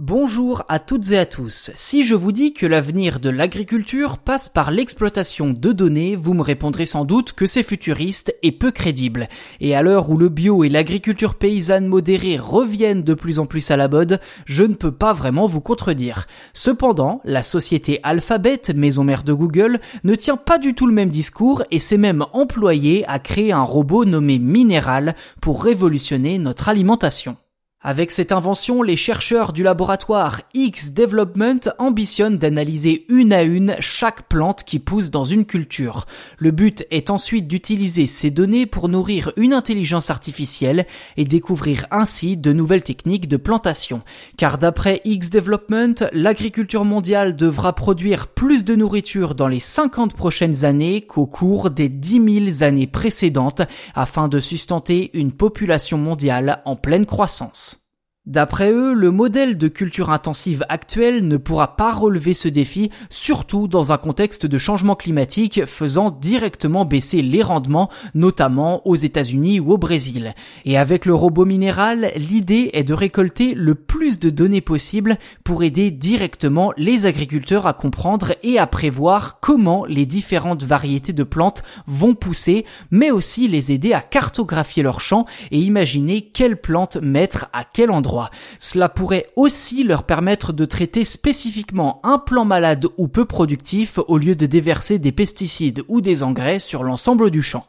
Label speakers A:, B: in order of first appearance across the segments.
A: Bonjour à toutes et à tous. Si je vous dis que l'avenir de l'agriculture passe par l'exploitation de données, vous me répondrez sans doute que c'est futuriste et peu crédible. Et à l'heure où le bio et l'agriculture paysanne modérée reviennent de plus en plus à la mode, je ne peux pas vraiment vous contredire. Cependant, la société Alphabet, maison mère de Google, ne tient pas du tout le même discours et s'est même employée à créer un robot nommé Mineral pour révolutionner notre alimentation. Avec cette invention, les chercheurs du laboratoire X Development ambitionnent d'analyser une à une chaque plante qui pousse dans une culture. Le but est ensuite d'utiliser ces données pour nourrir une intelligence artificielle et découvrir ainsi de nouvelles techniques de plantation. Car d'après X Development, l'agriculture mondiale devra produire plus de nourriture dans les 50 prochaines années qu'au cours des 10 000 années précédentes afin de sustenter une population mondiale en pleine croissance. D'après eux, le modèle de culture intensive actuel ne pourra pas relever ce défi, surtout dans un contexte de changement climatique faisant directement baisser les rendements, notamment aux États-Unis ou au Brésil. Et avec le robot minéral, l'idée est de récolter le plus de données possible pour aider directement les agriculteurs à comprendre et à prévoir comment les différentes variétés de plantes vont pousser, mais aussi les aider à cartographier leurs champs et imaginer quelles plantes mettre à quel endroit. Cela pourrait aussi leur permettre de traiter spécifiquement un plant malade ou peu productif au lieu de déverser des pesticides ou des engrais sur l'ensemble du champ.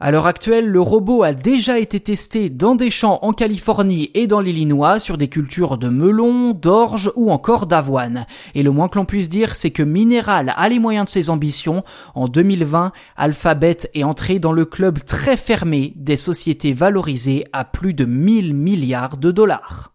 A: À l'heure actuelle, le robot a déjà été testé dans des champs en Californie et dans l'Illinois sur des cultures de melons, d'orge ou encore d'avoine. Et le moins que l'on puisse dire, c'est que Mineral a les moyens de ses ambitions. En 2020, Alphabet est entré dans le club très fermé des sociétés valorisées à plus de 1000 milliards de dollars.